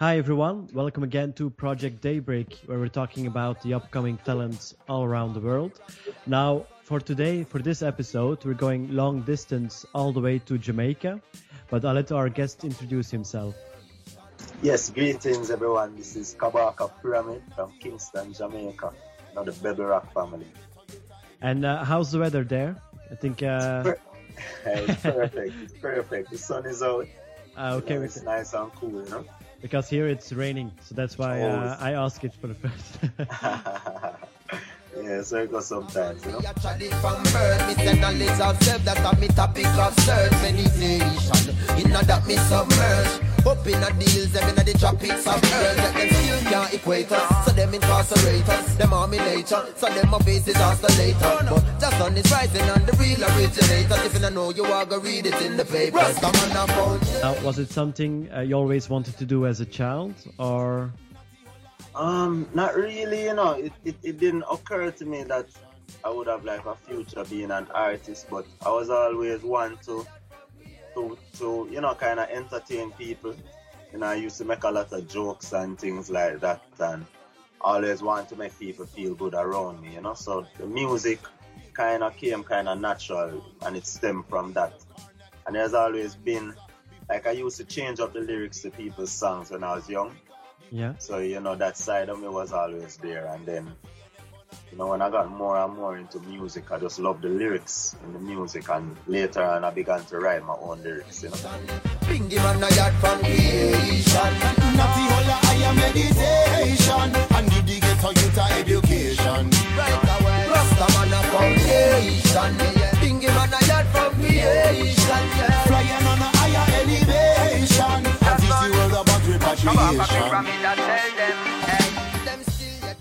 Hi everyone, welcome again to Project Daybreak, where we're talking about the upcoming talents all around the world. Now, for today, for this episode, we're going long distance all the way to Jamaica, but I'll let our guest introduce himself. Yes, greetings everyone. This is Kabaka Pyramid from Kingston, Jamaica, now the Bebble Rock family. And uh, how's the weather there? I think. Uh... It's, per- it's perfect. It's perfect. The sun is out. Uh, okay, you know, it's nice and cool, you know. Because here it's raining, so that's why uh, I ask it for the first. yeah, so it goes sometimes, you know. from birth, me send knowledge of self that have me topic of search meditation. In that me submerge. Up in the deals, them in the tropics of earth That them still can't equate us So them incarcerate us. Them army nature So them my face is later. But just on is rising and the real originators If you don't know you are gonna read it in the papers. Come on now phone uh, Was it something uh, you always wanted to do as a child or? Um, not really, you know. It, it, it didn't occur to me that I would have like a future being an artist, but I was always one to to to you know kind of entertain people. You know, I used to make a lot of jokes and things like that, and always want to make people feel good around me. You know, so the music kind of came kind of natural, and it stemmed from that. And there's always been like I used to change up the lyrics to people's songs when I was young. Yeah. So you know that side of me was always there, and then you know, when I got more and more into music, I just loved the lyrics in the music, and later on, I began to write my own lyrics. You know. Bingy man, I got from creation. Natty holla, I am meditation, and give the ghetto youth a education. Right away, Rasta man a foundation. Bingy man, I got from creation. Flying on a higher elevation, and this the world about repatriation.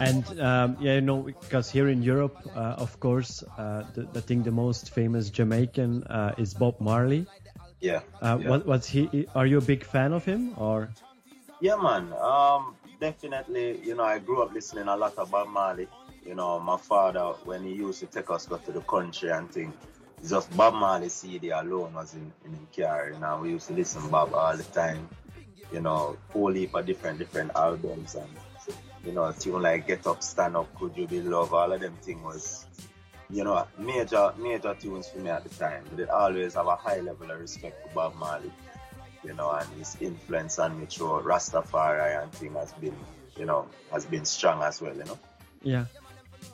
And um, yeah, you know, because here in Europe, uh, of course, uh, the, I think the most famous Jamaican uh, is Bob Marley. Yeah. Uh, yeah. What, what's he? Are you a big fan of him, or? Yeah, man. Um, definitely. You know, I grew up listening a lot about Marley. You know, my father when he used to take us to the country and things, just Bob Marley CD alone was in in the car. You know, we used to listen Bob all the time. You know, whole heap of different different albums and you know, tune like Get Up, Stand Up, Could You Be Love, all of them things was, you know, major major tunes for me at the time. But it always have a high level of respect for Bob Marley, you know, and his influence on me through Rastafari and thing has been, you know, has been strong as well, you know. Yeah.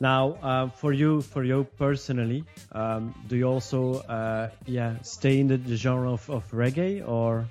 Now, uh, for you, for you personally, um, do you also, uh, yeah, stay in the, the genre of, of reggae or?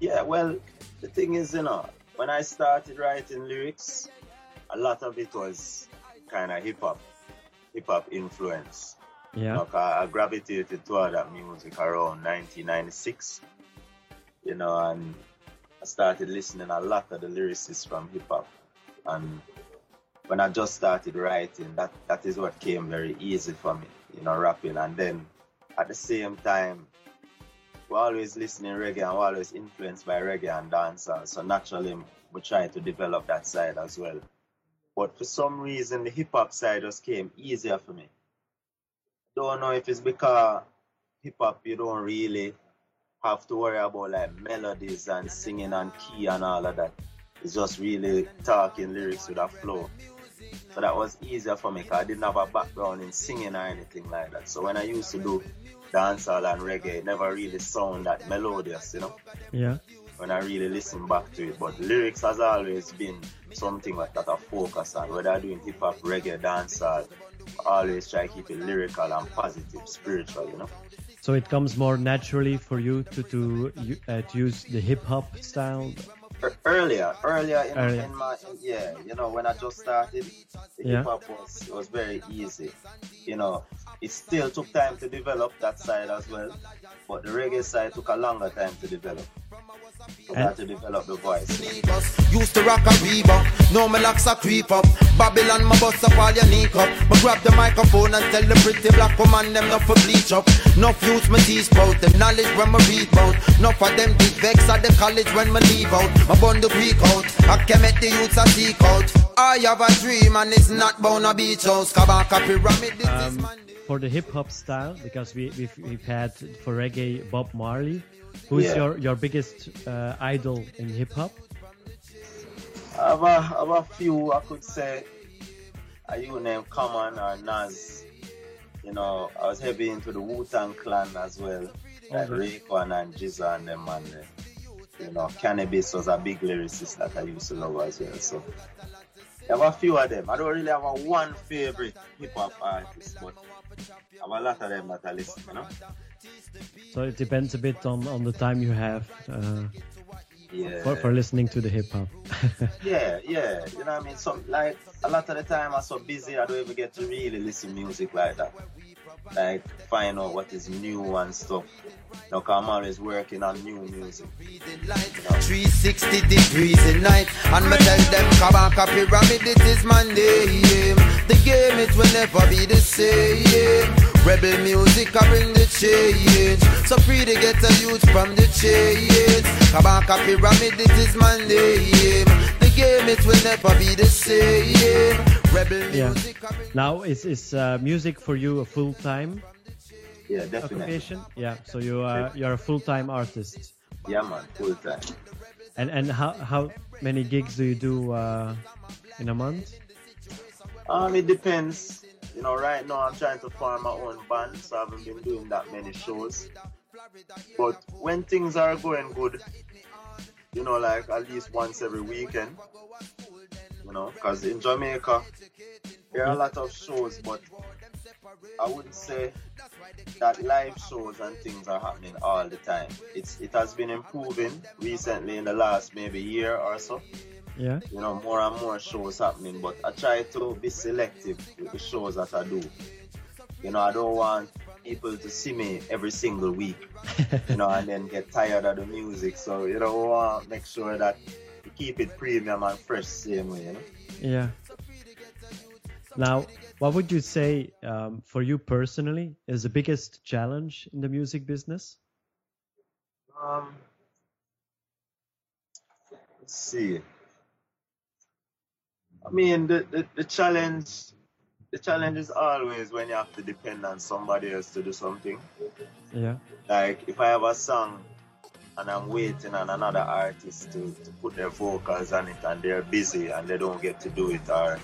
Yeah, well, the thing is, you know, when I started writing lyrics, a lot of it was kind of hip hop, hip hop influence. Yeah. Like I, I gravitated toward that music around 1996, you know, and I started listening a lot of the lyricists from hip hop. And when I just started writing, that, that is what came very easy for me, you know, rapping. And then at the same time, we're always listening reggae and we're always influenced by reggae and dancehall. So naturally, we try to develop that side as well. But for some reason, the hip hop side just came easier for me. Don't know if it's because hip hop you don't really have to worry about like melodies and singing and key and all of that. It's just really talking lyrics with a flow. So that was easier for me because I didn't have a background in singing or anything like that. So when I used to do dancehall and reggae, it never really sound that melodious, you know? Yeah. When I really listen back to it. But lyrics has always been something that I focus on. Whether I'm doing hip hop, reggae, dancehall, I always try to keep it lyrical and positive, spiritual, you know? So it comes more naturally for you to to, uh, to use the hip hop style earlier, earlier in, Earlier. in my yeah, you know, when I just started, the Yeah. hip hop was was very easy. You know, it still took time to develop that side as well, but the reggae side took a longer time to develop. So I And- to develop the voice. Used to rock a Reebok, now my locks a creep up. Babylon, my bust up all your knee up. Me grab the microphone and tell the pretty black woman them not for bleach up. Enough use me teach bout the knowledge when me read bout. Enough of them big vex at the college when me leave out. My bundle peak out, I can make the youths a seek out. I have a dream and it's not bound a beach house. Kabaka pyramid, this is um, my for the hip hop style because we we've, we've had for reggae Bob Marley. Who's Yeah. your your biggest uh, idol in hip hop? I have a, I have a few, I could say, a you name Common or Nas. You know, I was heavy into the Wu Tang Clan as well. Like Okay. Raekwon and GZA and them and uh, you know, Canibus was a big lyricist that I used to love as well. So I have a few of them. I don't really have a one favorite hip hop artist, but I have a lot of them that I listen, you know. So it depends a bit on, on the time you have uh, Yeah. for, for listening to the hip hop. Yeah, yeah. You know what I mean? So, like a lot of the time I'm so busy I don't even get to really listen music like that. Like find out what is new and stuff. You know, 'cause I'm always working on new music. 360 degrees in night And me tell them Kabaka pyramid it is my name The game it will never be the same Rebel music I bring the change So free to get a youth from the chains Kabaka pyramid it is my name The game it will never be the same Rebel Yeah. music I bring now, is, is uh, music for you a full time Yeah, definitely. occupation? Yeah, so you are, you're a full time artist. Yeah man, full time. And, and how, how many gigs do you do uh, in a month? Um it depends. You know, right now I'm trying to form my own band, so I haven't been doing that many shows. But when things are going good, you know, like at least once every weekend, you know, because in Jamaica, there are a lot of shows, but I wouldn't say that live shows and things are happening all the time. It's it has been improving recently in the last maybe year or so Yeah. you know, more and more shows happening, but I try to be selective with the shows that I do. You know, I don't want people to see me every single week, you know, and then get tired of the music. So, you know, to make sure that we keep it premium and fresh same way, you know. Yeah. Now, what would you say um, for you personally is the biggest challenge in the music business? Um, let's see. I mean, the, the, the challenge, the challenge is always when you have to depend on somebody else to do something. Yeah. Like if I have a song and I'm waiting on another artist to, to put their vocals on it and they're busy and they don't get to do it or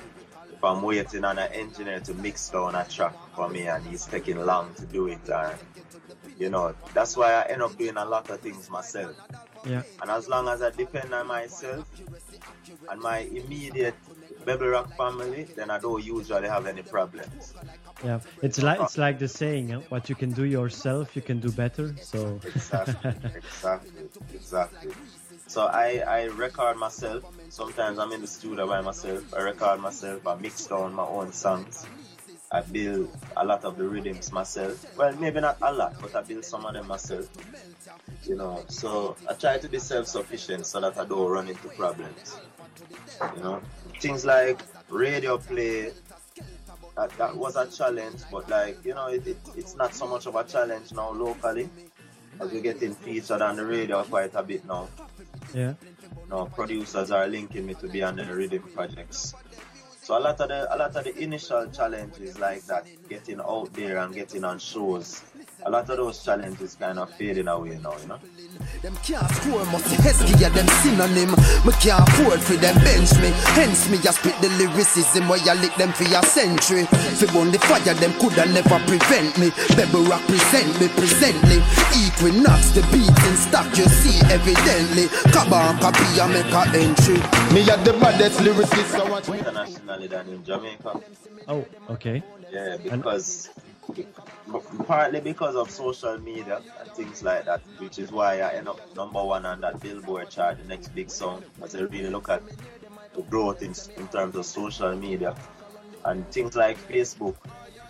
if I'm waiting on an engineer to mix down a track for me and he's taking long to do it or you know, that's why I end up doing a lot of things myself. Yeah. And as long as I depend on myself and my immediate Bebble Rock family, then I don't usually have any problems. Yeah. It's like it's like the saying, uh, what you can do yourself, you can do better. So Exactly, exactly, exactly. So I, I record myself. Sometimes I'm in the studio by myself. I record myself. I mix down my own songs. I build a lot of the rhythms myself. Well, maybe not a lot, but I build some of them myself. You know, so I try to be self-sufficient so that I don't run into problems. You know, things like radio play. That, that was a challenge, but like you know, it, it, it's not so much of a challenge now locally as we're getting featured on the radio quite a bit now. yeah. Now producers are linking me to be on the rhythm projects. So a lot of the a lot of the initial challenges like that, getting out there and getting on shows, a lot of those challenges kind of fading away now, you know. Them can't score, must be Heskey, yeah, them synonym. Me can't afford for them bench me. Hence me, I spit the lyricism where I lick them for a century. Fi burn the fire, them coulda never prevent me. Bebble rock present me presently. Equinox, the beat in stock, you see evidently. Kaban copy, I make a entry. Me at the baddest lyricist, so watch me. Internationally than in Jamaica. Oh, okay. Yeah, because partly because of social media and things like that, which is why I end up number one on that Billboard chart, the next big song, as I really look at the growth in, in terms of social media and things like Facebook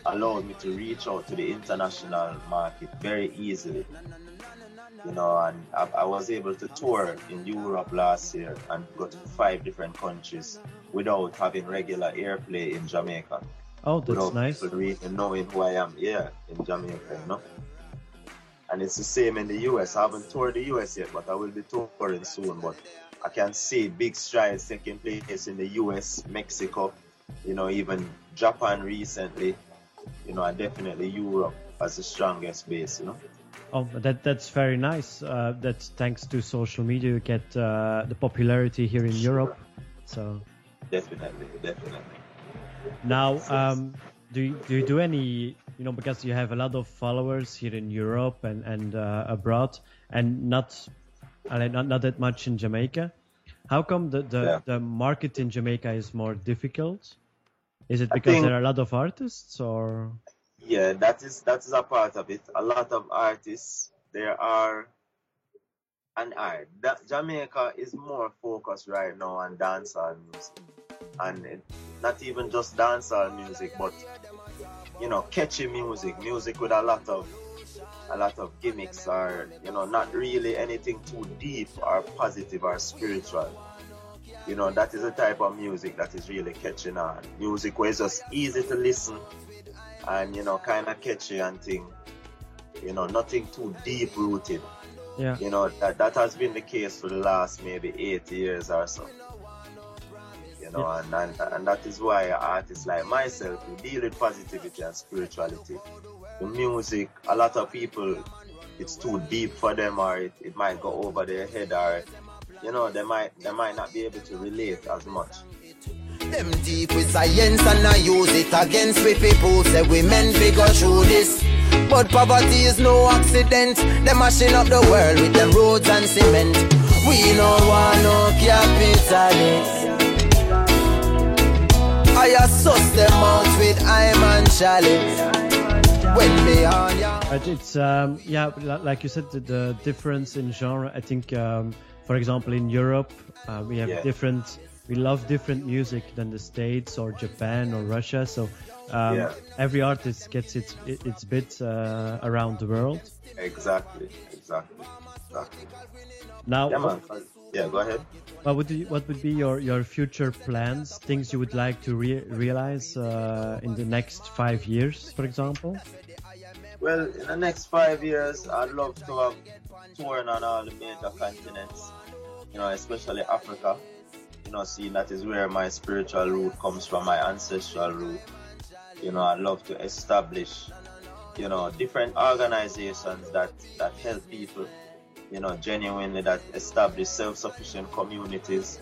allowed me to reach out to the international market very easily. You know, and I, I was able to tour in Europe last year and go to five different countries without having regular airplay in Jamaica Oh, that's without nice. really knowing who I am here in Jamaica, you know. And it's the same in the US. I haven't toured the US yet, but I will be touring soon. But I can see big strides taking place in the US, Mexico, you know, even Japan recently, you know, and definitely Europe as the strongest base, you know. Oh, that that's very nice. Uh, that thanks to social media, you get uh, the popularity here in Europe. So Definitely, definitely. Now, um, do you, do you do any? You know, because you have a lot of followers here in Europe and and uh, abroad, and not, not not that much in Jamaica. How come the the, Yeah. the market in Jamaica is more difficult? Is it because think- there are a lot of artists, or Yeah, that is that is a part of it. A lot of artists there are and art. That Jamaica is more focused right now on dancehall music, and it, not even just dancehall music, but you know, catchy music, music with a lot of a lot of gimmicks, or you know, not really anything too deep or positive or spiritual. You know, that is the type of music that is really catching on. Music where it's just easy to listen and you know, kind of catchy and thing. You know, nothing too deep rooted. yeah? You know, that that has been the case for the last maybe eight years or so. You know, and, and and that is why artists like myself who deal with positivity and spirituality. The music, a lot of people, it's too deep for them, or it, it might go over their head, or you know, they might they might not be able to relate as much. Them deep with science and I use it against we people say we men we go through this. But poverty is no accident. Them mashing up the world with them roads and cement. We no want no capitalist. I assess them out with I'm and chalice. When they on ya. But it's um, yeah, like you said, the, the difference in genre. I think, um, for example, in Europe, uh, we have Yeah. different. We love different music than the States or Japan or Russia. So um, Yeah. every artist gets its its bit uh, around the world. Exactly, exactly, exactly. Now, Yeah, man. Yeah, go ahead. what would you, what would be your, your future plans? Things you would like to re- realize uh, in the next five years, for example? Well, in the next five years, I'd love to have touring on all the major continents, you know, especially Africa. You know, seeing that is where my spiritual root comes from, my ancestral root. You know, I'd love to establish, you know, different organizations that, that help people, you know, genuinely that establish self-sufficient communities.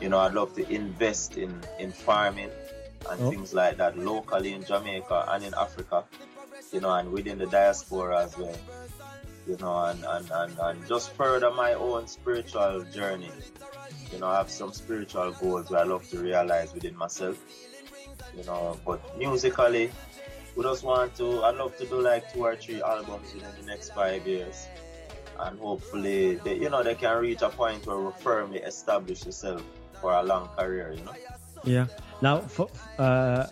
You know, I'd love to invest in, in farming and Oh. things like that locally in Jamaica and in Africa you know, and within the diaspora as well, you know, and, and, and, and just further my own spiritual journey. You know, I have some spiritual goals where I love to realize within myself, you know, but musically, we just want to, I love to do like two or three albums within the next five years. And hopefully, they, you know, they can reach a point where we firmly establish yourself for a long career, you know. Yeah. Now, for, uh,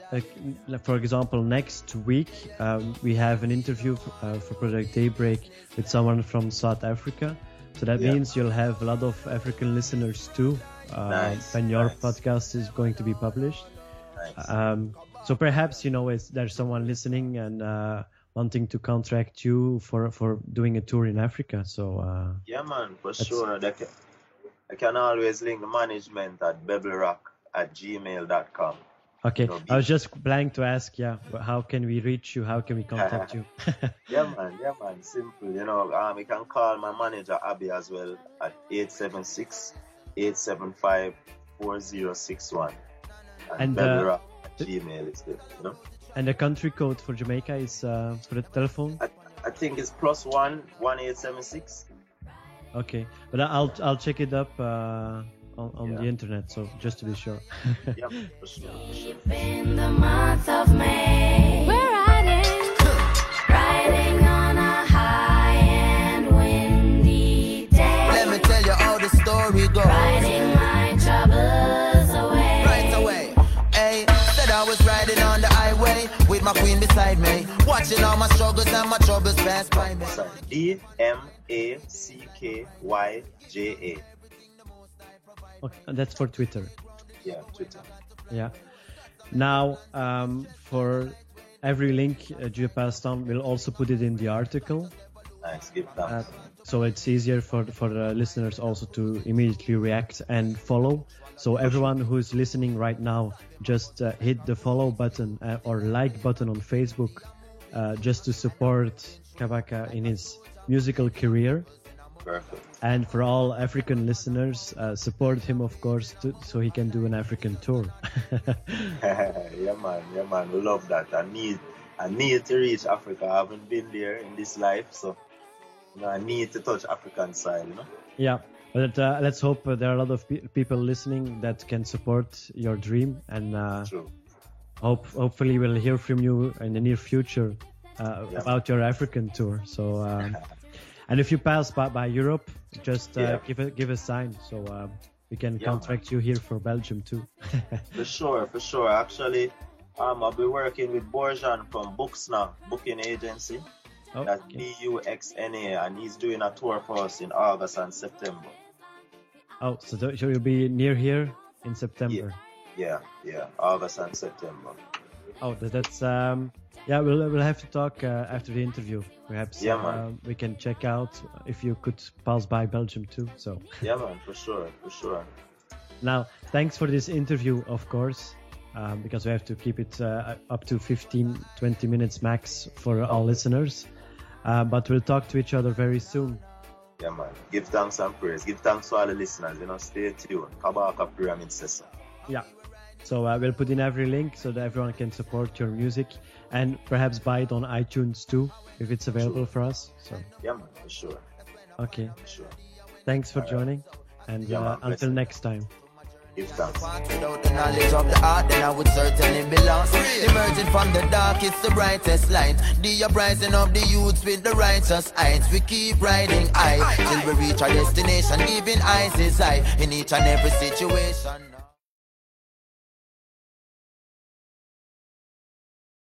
for example, next week um, we have an interview f- uh, for Project Daybreak with someone from South Africa. So that Yeah. means you'll have a lot of African listeners too uh, Nice, when your nice. podcast is going to be published. Nice. Um, so perhaps you know there's someone listening and uh, wanting to contract you for for doing a tour in Africa. So uh, Yeah, man, for sure. They can, I can always link management at bebblerock at gmail.com. okay, No, I was just planning to ask, yeah, how can we reach you? How can we contact you? Yeah, man, yeah, man, simple. You know, um, you can call my manager Abby as well at 876 875 4061. And, And uh, gmail is good, you know. And the country code for Jamaica is uh, for the telephone. I, I think it's plus one, one eight seven six. Okay, but I'll I'll check it up uh, on, on the internet. So just to be sure. Yeah, for sure, for sure. With beside me, watching all my struggles and my troubles pass by me. D M A C K Y J A. Okay, that's for Twitter. Yeah, Twitter. Yeah. Now, um, for every link uh, Julia passed on, we'll also put it in the article. Nice, give Uh, thanks. So it's easier for for the listeners also to immediately react and follow. So everyone who's listening right now, just uh, hit the follow button uh, or like button on Facebook, uh, just to support Kabaka in his musical career. Perfect. And for all African listeners, uh, support him, of course, to, so he can do an African tour. yeah, man. Yeah, man. We love that. I need, I need to reach Africa. I haven't been there in this life, so you know, I need to touch African side. You know. Yeah, but uh, let's hope uh, there are a lot of pe- people listening that can support your dream, and uh, True. hope hopefully we'll hear from you in the near future uh, Yeah. about your African tour. So, um, and if you pass by, by Europe, just uh, Yeah. give a give a sign so um, we can Yeah, contract you here for Belgium too. For sure, for sure. Actually, um, I'll be working with Borjan from Buxna Booking Agency. Oh, That's okay. B U X N A, and he's doing a tour for us in August and September. oh, so, th- so you'll be near here in September. Yeah, yeah, August and September. Oh, that's um, yeah. We'll we'll have to talk uh, after the interview. Perhaps Yeah, man. um, we can check out if you could pass by Belgium too. So Yeah, man, for sure, for sure. now, thanks for this interview, of course, um, because we have to keep it uh, up to 15, 20 minutes max for all listeners. Uh, but we'll talk to each other very soon. Yeah, man. Give thanks and praise. Give thanks to all the listeners. You know, stay tuned. Kabaka Pyramid Session. Yeah. So uh, we'll put in every link so that everyone can support your music and perhaps buy it on iTunes too if it's available for us. So Yeah, man, for sure, okay. for sure. Thanks for joining, and Yeah, uh, until next time. Thanks. Without the knowledge of the art, then I would certainly be lost. Emerging from the dark, it's the brightest light. The uprising of the youths with the righteous heights. We keep riding high till we reach our destination. Even eyes is high in each and every situation.